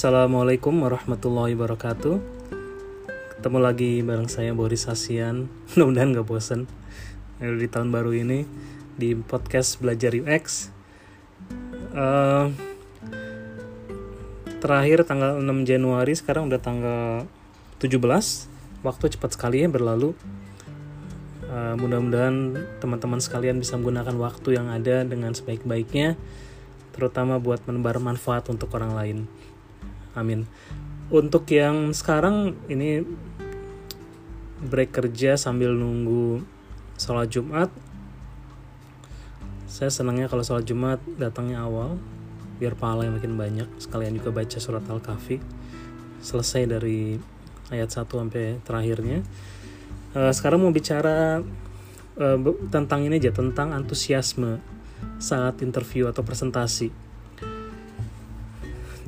Assalamualaikum warahmatullahi wabarakatuh. Ketemu lagi bareng saya Boris Hasian. Mudah-mudahan gak bosen. Di tahun baru ini Di podcast Belajar UX uh, Terakhir tanggal 6 Januari Sekarang udah tanggal 17 Waktu cepat sekali ya berlalu. Uh, Mudah-mudahan teman-teman sekalian bisa menggunakan waktu yang ada dengan sebaik-baiknya Terutama buat menebar manfaat untuk orang lain Amin. Untuk yang sekarang ini break kerja sambil nunggu sholat Jumat. Saya senangnya kalau sholat Jumat datangnya awal biar pahala yang makin banyak. Sekalian juga baca surat Al-Kahfi. Selesai dari ayat 1 sampai terakhirnya. Uh, sekarang mau bicara uh, tentang ini aja tentang antusiasme saat interview atau presentasi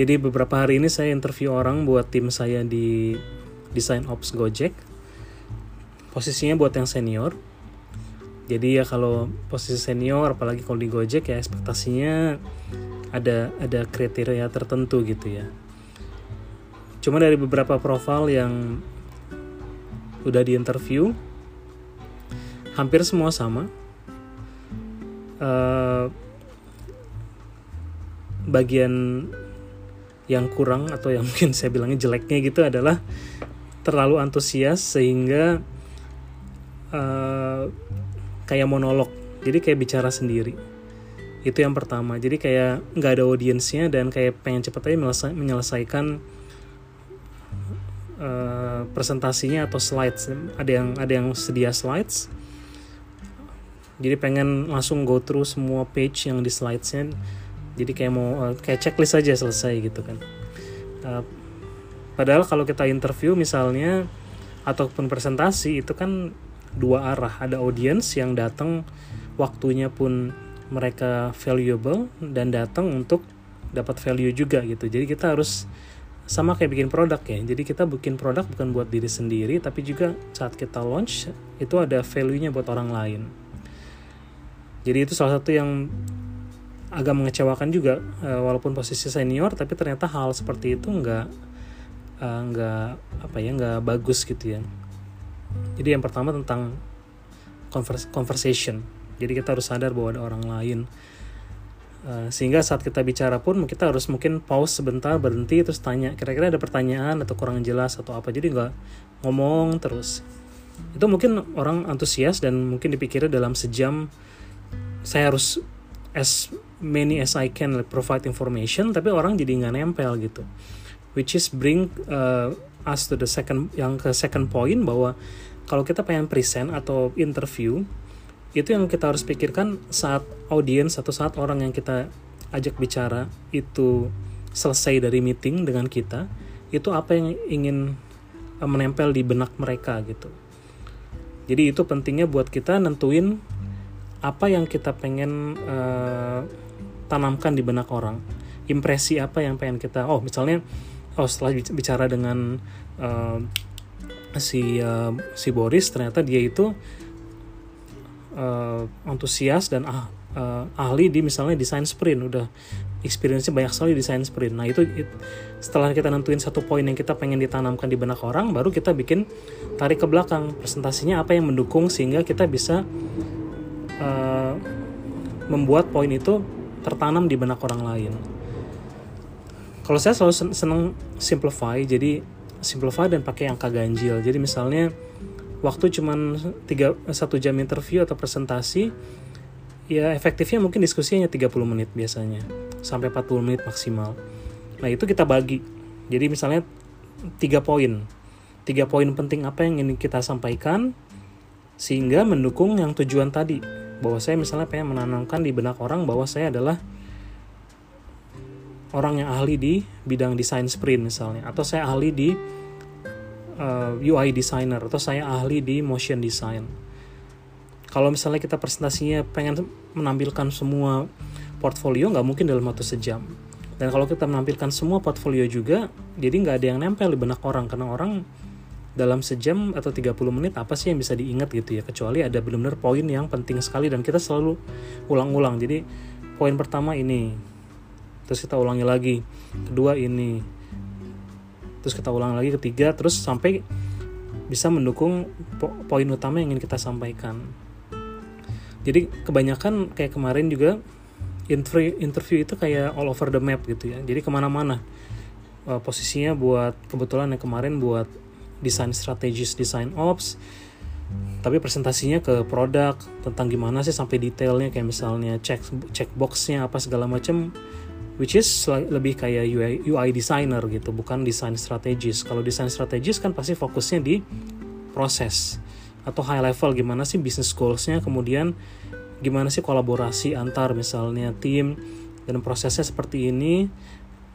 jadi beberapa hari ini saya interview orang buat tim saya di Design Ops Gojek. Posisinya buat yang senior. Jadi ya kalau posisi senior apalagi kalau di Gojek ya ekspektasinya ada ada kriteria tertentu gitu ya. Cuma dari beberapa profil yang udah di interview hampir semua sama. Uh, bagian yang kurang atau yang mungkin saya bilangnya jeleknya gitu adalah terlalu antusias sehingga uh, kayak monolog. Jadi kayak bicara sendiri. Itu yang pertama. Jadi kayak nggak ada audiensnya dan kayak pengen cepet aja menyelesaikan uh, presentasinya atau slides. Ada yang ada yang sedia slides. Jadi pengen langsung go through semua page yang di slidesnya jadi kayak mau uh, kayak checklist aja selesai gitu kan. Uh, padahal kalau kita interview misalnya ataupun presentasi itu kan dua arah. Ada audience yang datang waktunya pun mereka valuable dan datang untuk dapat value juga gitu. Jadi kita harus sama kayak bikin produk ya. Jadi kita bikin produk bukan buat diri sendiri tapi juga saat kita launch itu ada value-nya buat orang lain. Jadi itu salah satu yang agak mengecewakan juga uh, walaupun posisi senior tapi ternyata hal seperti itu nggak uh, apa ya nggak bagus gitu ya. Jadi yang pertama tentang converse, conversation. Jadi kita harus sadar bahwa ada orang lain. Uh, sehingga saat kita bicara pun kita harus mungkin pause sebentar berhenti terus tanya. Kira-kira ada pertanyaan atau kurang jelas atau apa. Jadi nggak ngomong terus. Itu mungkin orang antusias dan mungkin dipikirnya dalam sejam saya harus as many as I can like, provide information tapi orang jadi nggak nempel gitu. Which is bring uh, us to the second yang ke second point bahwa kalau kita pengen present atau interview itu yang kita harus pikirkan saat audience atau saat orang yang kita ajak bicara itu selesai dari meeting dengan kita itu apa yang ingin uh, menempel di benak mereka gitu. Jadi itu pentingnya buat kita nentuin apa yang kita pengen uh, tanamkan di benak orang. Impresi apa yang pengen kita oh misalnya oh setelah bicara dengan uh, si uh, si Boris ternyata dia itu uh, antusias dan ah, uh, ahli di misalnya desain sprint. Udah experience-nya banyak sekali desain sprint. Nah itu it, setelah kita nentuin satu poin yang kita pengen ditanamkan di benak orang baru kita bikin tarik ke belakang. Presentasinya apa yang mendukung sehingga kita bisa uh, membuat poin itu tertanam di benak orang lain. Kalau saya selalu seneng simplify, jadi simplify dan pakai angka ganjil. Jadi misalnya waktu tiga satu jam interview atau presentasi, ya efektifnya mungkin diskusinya 30 menit biasanya, sampai 40 menit maksimal. Nah itu kita bagi. Jadi misalnya tiga poin, tiga poin penting apa yang ingin kita sampaikan, sehingga mendukung yang tujuan tadi bahwa saya misalnya pengen menanamkan di benak orang bahwa saya adalah orang yang ahli di bidang desain sprint misalnya atau saya ahli di uh, eh, UI designer atau saya ahli di motion design. Kalau misalnya kita presentasinya pengen menampilkan semua portfolio nggak mungkin dalam waktu sejam. Dan kalau kita menampilkan semua portfolio juga, jadi nggak ada yang nempel di benak orang karena orang dalam sejam atau 30 menit apa sih yang bisa diingat gitu ya? Kecuali ada benar-benar poin yang penting sekali dan kita selalu ulang-ulang. Jadi poin pertama ini terus kita ulangi lagi. Kedua ini terus kita ulang lagi. Ketiga terus sampai bisa mendukung po poin utama yang ingin kita sampaikan. Jadi kebanyakan kayak kemarin juga interview interview itu kayak all over the map gitu ya. Jadi ke mana-mana. Uh, posisinya buat kebetulan yang kemarin buat desain strategis desain ops tapi presentasinya ke produk tentang gimana sih sampai detailnya kayak misalnya check boxnya apa segala macam which is lebih kayak UI, UI designer gitu bukan desain strategis. Kalau desain strategis kan pasti fokusnya di proses atau high level gimana sih business goalsnya kemudian gimana sih kolaborasi antar misalnya tim dan prosesnya seperti ini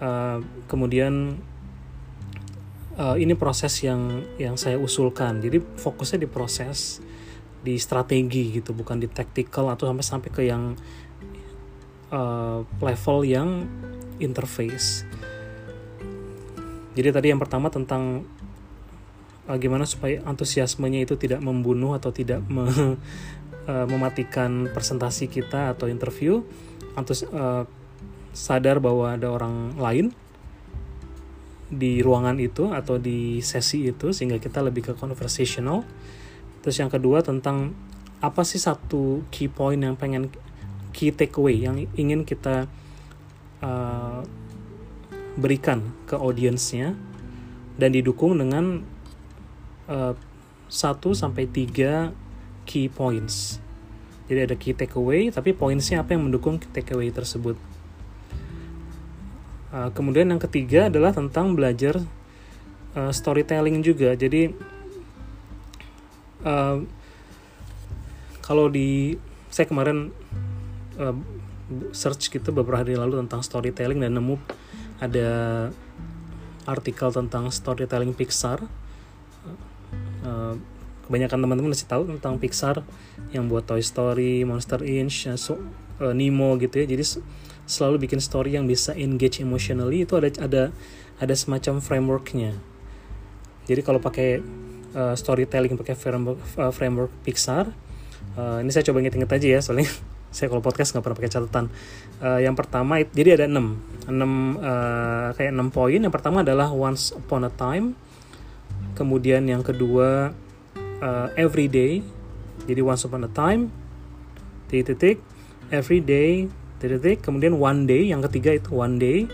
uh, kemudian uh, ini proses yang yang saya usulkan jadi fokusnya di proses di strategi gitu bukan di tactical atau sampai sampai ke yang uh, level yang interface. Jadi tadi yang pertama tentang uh, gimana supaya antusiasmenya itu tidak membunuh atau tidak me, uh, mematikan presentasi kita atau interview. Antus uh, sadar bahwa ada orang lain di ruangan itu atau di sesi itu sehingga kita lebih ke conversational. Terus yang kedua tentang apa sih satu key point yang pengen key takeaway yang ingin kita uh, berikan ke audiensnya dan didukung dengan uh, 1 sampai 3 key points. Jadi ada key takeaway, tapi pointsnya apa yang mendukung takeaway tersebut. Uh, kemudian yang ketiga adalah tentang belajar uh, storytelling juga. Jadi uh, kalau di saya kemarin uh, search gitu beberapa hari lalu tentang storytelling dan nemu ada artikel tentang storytelling Pixar. Uh, kebanyakan teman-teman masih tahu tentang Pixar yang buat Toy Story, Monster Inc, so, uh, Nemo gitu ya. Jadi selalu bikin story yang bisa engage emotionally itu ada ada ada semacam frameworknya. Jadi kalau pakai uh, storytelling pakai framework, uh, framework Pixar, uh, ini saya coba inget-inget aja ya soalnya saya kalau podcast nggak pernah pakai catatan. Uh, yang pertama jadi ada enam enam uh, kayak enam poin. Yang pertama adalah once upon a time. Kemudian yang kedua uh, every day jadi once upon a time. Titik-titik every day titik-titik kemudian one day yang ketiga itu one day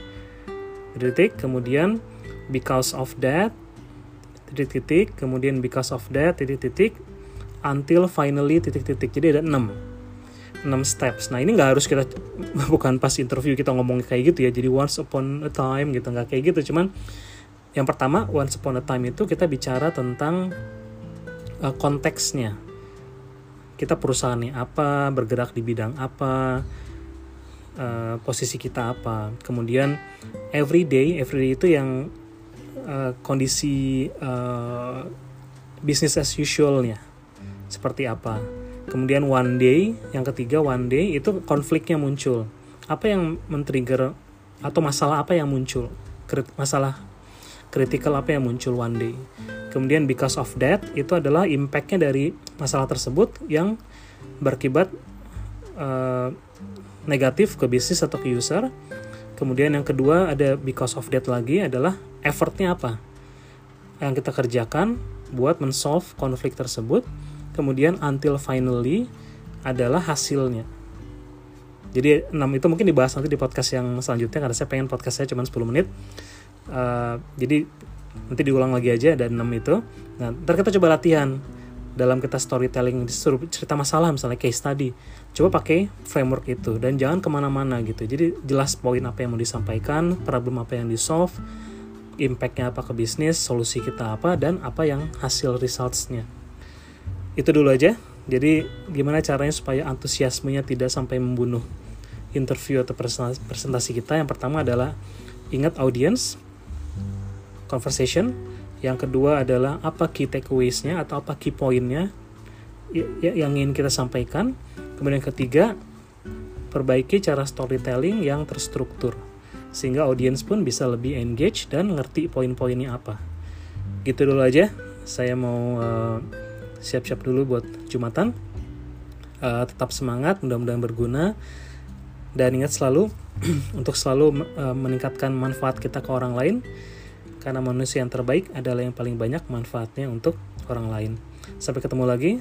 titik-titik kemudian because of that titik-titik kemudian because of that titik-titik until finally titik-titik jadi ada enam 6 steps. Nah ini nggak harus kita bukan pas interview kita ngomong kayak gitu ya. Jadi once upon a time gitu nggak kayak gitu. Cuman yang pertama once upon a time itu kita bicara tentang uh, konteksnya. Kita perusahaannya apa, bergerak di bidang apa, uh, posisi kita apa. Kemudian everyday, everyday itu yang uh, kondisi uh, business as usualnya seperti apa. Kemudian one day yang ketiga one day itu konfliknya muncul. Apa yang men-trigger atau masalah apa yang muncul? Masalah kritikal apa yang muncul one day kemudian because of that itu adalah impactnya dari masalah tersebut yang berakibat uh, negatif ke bisnis atau ke user. Kemudian yang kedua ada because of that lagi adalah effortnya apa yang kita kerjakan buat men-solve konflik tersebut. Kemudian until finally adalah hasilnya. Jadi 6 itu mungkin dibahas nanti di podcast yang selanjutnya karena saya pengen podcast saya cuma 10 menit. Uh, jadi nanti diulang lagi aja ada 6 itu. Nah ntar kita coba latihan dalam kita storytelling disuruh cerita masalah misalnya case study. Coba pakai framework itu dan jangan ke mana-mana gitu. Jadi jelas poin apa yang mau disampaikan problem apa yang di solve impactnya apa ke bisnis solusi kita apa dan apa yang hasil resultsnya. Itu dulu aja. Jadi gimana caranya supaya antusiasmenya tidak sampai membunuh interview atau presentasi kita? Yang pertama adalah ingat audience conversation yang kedua adalah apa key takeaways-nya atau apa key point-nya yang ingin kita sampaikan kemudian ketiga perbaiki cara storytelling yang terstruktur sehingga audiens pun bisa lebih engage dan ngerti poin-poinnya apa gitu dulu aja saya mau uh, siap-siap dulu buat Jumatan. Uh, tetap semangat, mudah-mudahan berguna. Dan ingat selalu untuk selalu uh, meningkatkan manfaat kita ke orang lain. Karena manusia yang terbaik adalah yang paling banyak manfaatnya untuk orang lain. Sampai ketemu lagi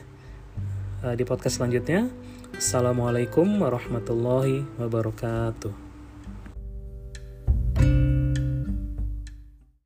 uh, di podcast selanjutnya. Assalamualaikum warahmatullahi wabarakatuh.